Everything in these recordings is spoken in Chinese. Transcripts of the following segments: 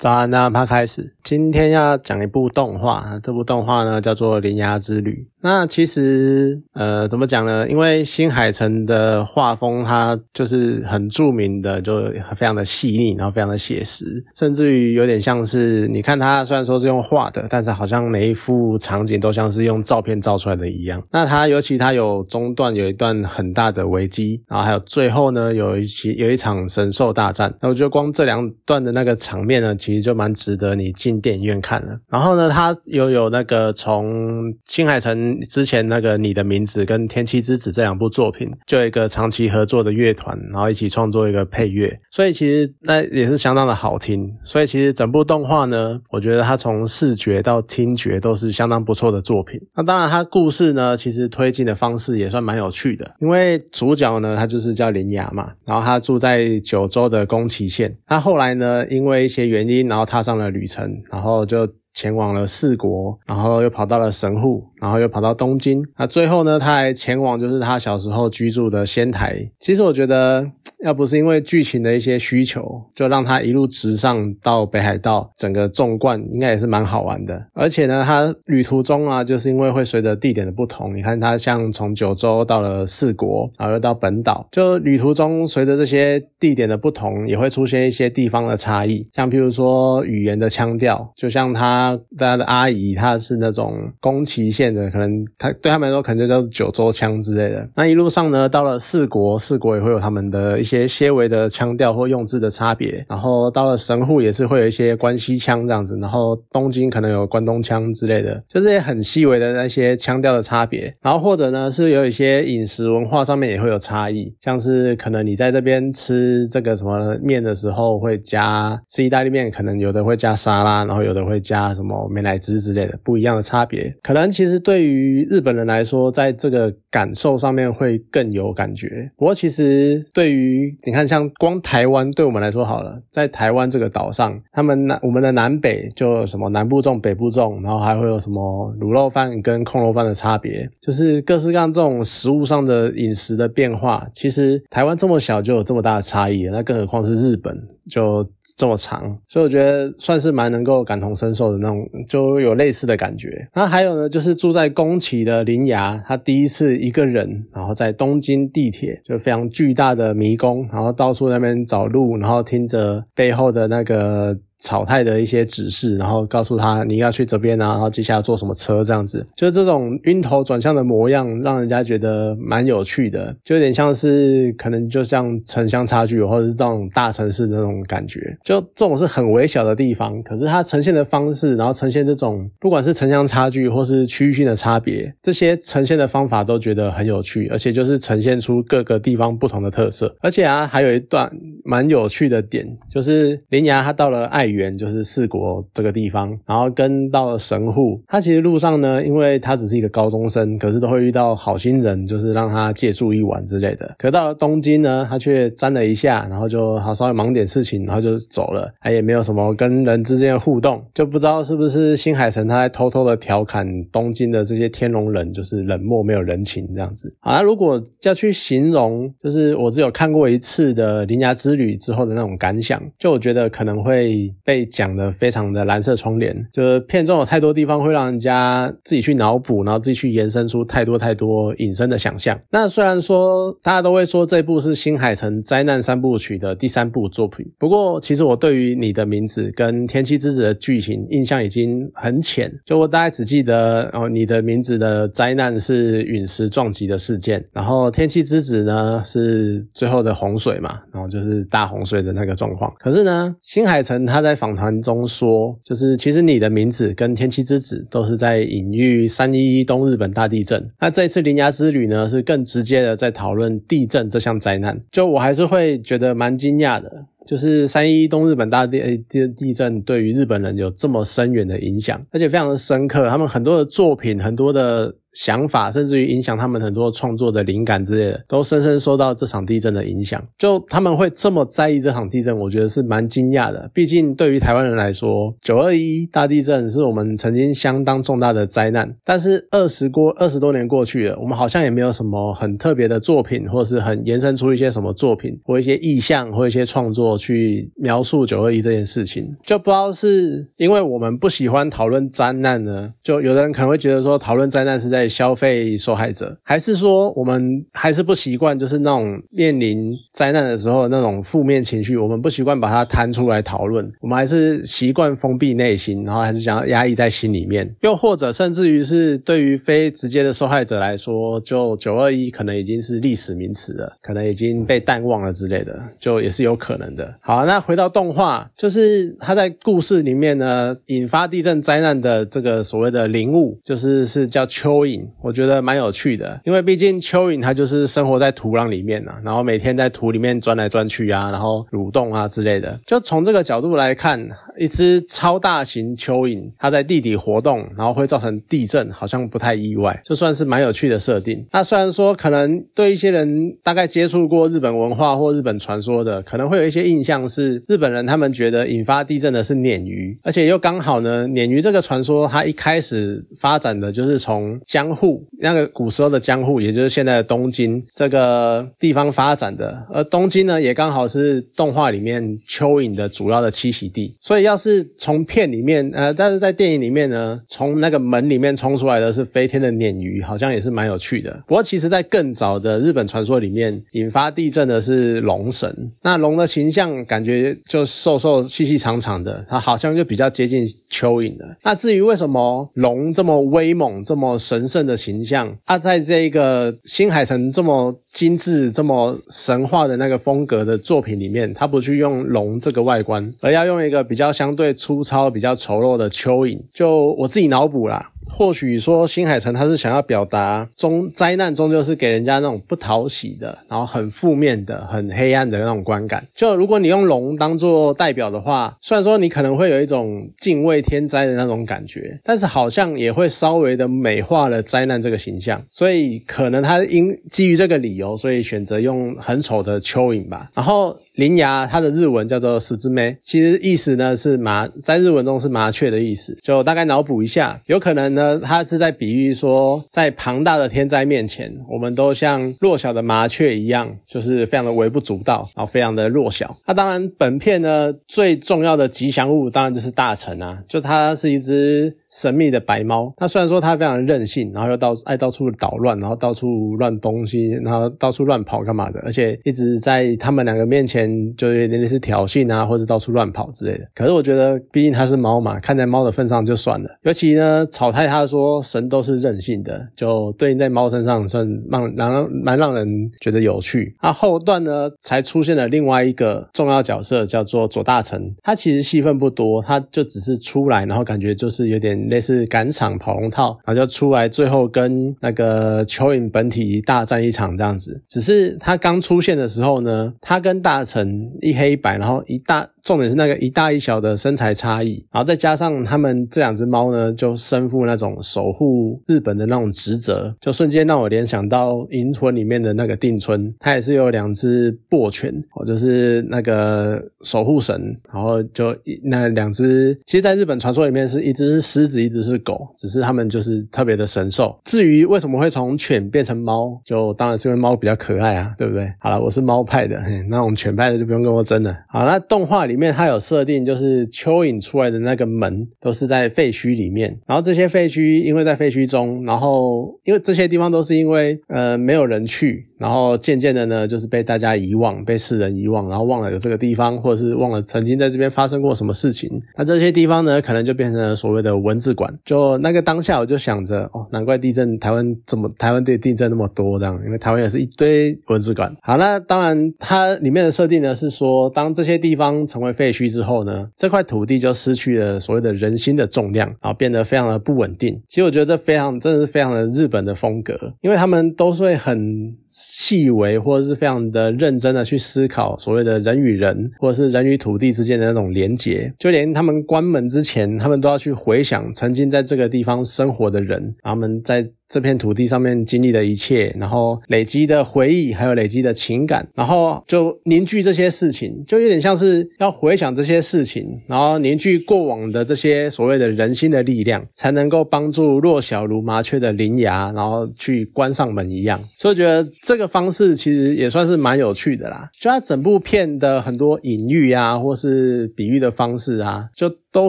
早安，那趴开始。今天要讲一部动画，这部动画呢叫做《铃芽之旅》。那其实，呃，怎么讲呢？因为新海诚的画风，它就是很著名的，就非常的细腻，然后非常的写实，甚至于有点像是你看它虽然说是用画的，但是好像每一幅场景都像是用照片照出来的一样。那它尤其它有中段有一段很大的危机，然后还有最后呢有一期有一场神兽大战。那我觉得光这两段的那个场面呢，其其实就蛮值得你进电影院看的。然后呢，它又有那个从新海诚。之前那个你的名字跟天气之子这两部作品，就一个长期合作的乐团，然后一起创作一个配乐，所以其实那也是相当的好听。所以其实整部动画呢，我觉得它从视觉到听觉都是相当不错的作品。那当然，它故事呢，其实推进的方式也算蛮有趣的，因为主角呢，他就是叫林雅嘛，然后他住在九州的宫崎县，他后来呢，因为一些原因，然后踏上了旅程，然后就。前往了四国，然后又跑到了神户，然后又跑到东京。那最后呢，他还前往就是他小时候居住的仙台。其实我觉得，要不是因为剧情的一些需求，就让他一路直上到北海道，整个纵贯应该也是蛮好玩的。而且呢，他旅途中啊，就是因为会随着地点的不同，你看他像从九州到了四国，然后又到本岛，就旅途中随着这些地点的不同，也会出现一些地方的差异，像譬如说语言的腔调，就像他。他他的阿姨，她是那种宫崎县的，可能她对他们来说可能就叫九州腔之类的。那一路上呢，到了四国，四国也会有他们的一些些微的腔调或用字的差别。然后到了神户，也是会有一些关西腔这样子。然后东京可能有关东腔之类的，就这些很细微的那些腔调的差别。然后或者呢，是有一些饮食文化上面也会有差异，像是可能你在这边吃这个什么面的时候，会加吃意大利面，可能有的会加沙拉，然后有的会加。什么美乃滋之类的不一样的差别，可能其实对于日本人来说，在这个感受上面会更有感觉。不过其实对于你看，像光台湾对我们来说好了，在台湾这个岛上，他们南我们的南北就有什么南部重北部重，然后还会有什么卤肉饭跟空肉饭的差别，就是各式各样这种食物上的饮食的变化。其实台湾这么小就有这么大的差异，那更何况是日本。就这么长，所以我觉得算是蛮能够感同身受的那种，就有类似的感觉。那还有呢，就是住在宫崎的林芽，他第一次一个人，然后在东京地铁，就非常巨大的迷宫，然后到处那边找路，然后听着背后的那个。草太的一些指示，然后告诉他你要去这边啊，然后接下来坐什么车这样子，就是这种晕头转向的模样，让人家觉得蛮有趣的，就有点像是可能就像城乡差距，或者是这种大城市的那种感觉，就这种是很微小的地方，可是它呈现的方式，然后呈现这种不管是城乡差距或是区域性的差别，这些呈现的方法都觉得很有趣，而且就是呈现出各个地方不同的特色，而且啊，还有一段蛮有趣的点，就是林芽他到了爱。源就是四国这个地方，然后跟到了神户。他其实路上呢，因为他只是一个高中生，可是都会遇到好心人，就是让他借住一晚之类的。可到了东京呢，他却沾了一下，然后就好稍微忙点事情，然后就走了。他也没有什么跟人之间的互动，就不知道是不是新海诚他在偷偷的调侃东京的这些天龙人，就是冷漠没有人情这样子。啊，如果要去形容，就是我只有看过一次的《铃芽之旅》之后的那种感想，就我觉得可能会。被讲的非常的蓝色窗帘，就是片中有太多地方会让人家自己去脑补，然后自己去延伸出太多太多隐身的想象。那虽然说大家都会说这部是新海诚灾难三部曲的第三部作品，不过其实我对于你的名字跟天气之子的剧情印象已经很浅，就我大概只记得哦，你的名字的灾难是陨石撞击的事件，然后天气之子呢是最后的洪水嘛，然后就是大洪水的那个状况。可是呢，新海诚他在在访谈中说，就是其实你的名字跟天气之子都是在隐喻三一一东日本大地震。那这一次铃芽之旅呢，是更直接的在讨论地震这项灾难。就我还是会觉得蛮惊讶的，就是三一一东日本大地地地震对于日本人有这么深远的影响，而且非常的深刻。他们很多的作品，很多的。想法，甚至于影响他们很多创作的灵感之类的，都深深受到这场地震的影响。就他们会这么在意这场地震，我觉得是蛮惊讶的。毕竟对于台湾人来说，九二一大地震是我们曾经相当重大的灾难。但是二十过二十多年过去了，我们好像也没有什么很特别的作品，或是很延伸出一些什么作品或一些意象或一些创作去描述九二一这件事情，就不知道是因为我们不喜欢讨论灾难呢，就有的人可能会觉得说讨论灾难是在在消费受害者，还是说我们还是不习惯，就是那种面临灾难的时候那种负面情绪，我们不习惯把它摊出来讨论，我们还是习惯封闭内心，然后还是想要压抑在心里面，又或者甚至于是对于非直接的受害者来说，就九二一可能已经是历史名词了，可能已经被淡忘了之类的，就也是有可能的。好，那回到动画，就是他在故事里面呢，引发地震灾难的这个所谓的灵物，就是是叫蚯蚓，我觉得蛮有趣的，因为毕竟蚯蚓它就是生活在土壤里面啊，然后每天在土里面钻来钻去啊，然后蠕动啊之类的，就从这个角度来看。一只超大型蚯蚓，它在地底活动，然后会造成地震，好像不太意外，就算是蛮有趣的设定。那虽然说可能对一些人大概接触过日本文化或日本传说的，可能会有一些印象是日本人他们觉得引发地震的是鲶鱼，而且又刚好呢，鲶鱼这个传说它一开始发展的就是从江江户那个古时候的江户，也就是现在的东京这个地方发展的，而东京呢也刚好是动画里面蚯蚓的主要的栖息地，所以要。是从片里面，呃，但是在电影里面呢，从那个门里面冲出来的是飞天的鲶鱼，好像也是蛮有趣的。不过，其实，在更早的日本传说里面，引发地震的是龙神。那龙的形象感觉就瘦瘦、细细长长的，它好像就比较接近蚯蚓的。那至于为什么龙这么威猛、这么神圣的形象，他在这一个新海诚这么精致、这么神话的那个风格的作品里面，他不去用龙这个外观，而要用一个比较。相对粗糙、比较丑陋的蚯蚓，就我自己脑补啦。或许说新海诚他是想要表达，终灾难终究是给人家那种不讨喜的，然后很负面的、很黑暗的那种观感。就如果你用龙当做代表的话，虽然说你可能会有一种敬畏天灾的那种感觉，但是好像也会稍微的美化了灾难这个形象。所以可能他因基于这个理由，所以选择用很丑的蚯蚓吧。然后铃芽它的日文叫做十之妹，其实意思呢是麻，在日文中是麻雀的意思。就大概脑补一下，有可能。呢，它是在比喻说，在庞大的天灾面前，我们都像弱小的麻雀一样，就是非常的微不足道，然后非常的弱小。那当然，本片呢最重要的吉祥物当然就是大臣啊，就它是一只。神秘的白猫，它虽然说它非常任性，然后又到爱到处捣乱，然后到处乱东西，然后到处乱跑干嘛的，而且一直在他们两个面前就有点类似挑衅啊，或者到处乱跑之类的。可是我觉得，毕竟它是猫嘛，看在猫的份上就算了。尤其呢，草太他说神都是任性的，就对应在猫身上算让让蛮让人觉得有趣。那后段呢，才出现了另外一个重要角色，叫做左大臣。他其实戏份不多，他就只是出来，然后感觉就是有点。类似赶场跑龙套，然后就出来，最后跟那个蚯蚓本体大战一场这样子。只是他刚出现的时候呢，他跟大臣一黑一白，然后一大。重点是那个一大一小的身材差异，然后再加上他们这两只猫呢，就身负那种守护日本的那种职责，就瞬间让我联想到《银魂》里面的那个定村，它也是有两只破犬，哦，就是那个守护神，然后就那两只，其实在日本传说里面是一只是狮，一直是狗，只是它们就是特别的神兽。至于为什么会从犬变成猫，就当然是因为猫比较可爱啊，对不对？好了，我是猫派的，那种犬派的就不用跟我争了。好，那动画。里面它有设定，就是蚯蚓出来的那个门都是在废墟里面，然后这些废墟因为在废墟中，然后因为这些地方都是因为呃没有人去。然后渐渐的呢，就是被大家遗忘，被世人遗忘，然后忘了有这个地方，或者是忘了曾经在这边发生过什么事情。那这些地方呢，可能就变成了所谓的文字馆。就那个当下，我就想着，哦，难怪地震，台湾怎么台湾地地震那么多这样，因为台湾也是一堆文字馆。好，那当然它里面的设定呢是说，当这些地方成为废墟之后呢，这块土地就失去了所谓的人心的重量，然后变得非常的不稳定。其实我觉得这非常，真的是非常的日本的风格，因为他们都是会很。细微或者是非常的认真的去思考所谓的人与人，或者是人与土地之间的那种连结，就连他们关门之前，他们都要去回想曾经在这个地方生活的人，他们在。这片土地上面经历的一切，然后累积的回忆，还有累积的情感，然后就凝聚这些事情，就有点像是要回想这些事情，然后凝聚过往的这些所谓的人心的力量，才能够帮助弱小如麻雀的灵牙，然后去关上门一样。所以觉得这个方式其实也算是蛮有趣的啦。就它整部片的很多隐喻啊，或是比喻的方式啊，就都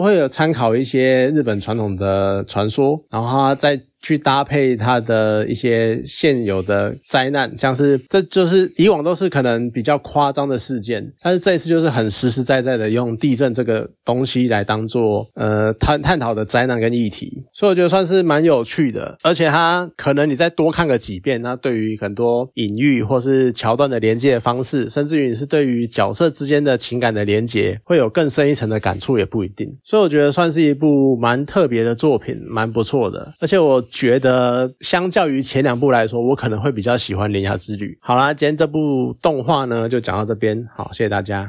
会有参考一些日本传统的传说，然后他再。去搭配它的一些现有的灾难，像是这就是以往都是可能比较夸张的事件，但是这一次就是很实实在在的用地震这个东西来当做呃探探讨的灾难跟议题，所以我觉得算是蛮有趣的，而且它可能你再多看个几遍，那对于很多隐喻或是桥段的连接的方式，甚至于你是对于角色之间的情感的连接，会有更深一层的感触也不一定，所以我觉得算是一部蛮特别的作品，蛮不错的，而且我。觉得相较于前两部来说，我可能会比较喜欢《铃芽之旅》。好啦，今天这部动画呢就讲到这边，好，谢谢大家。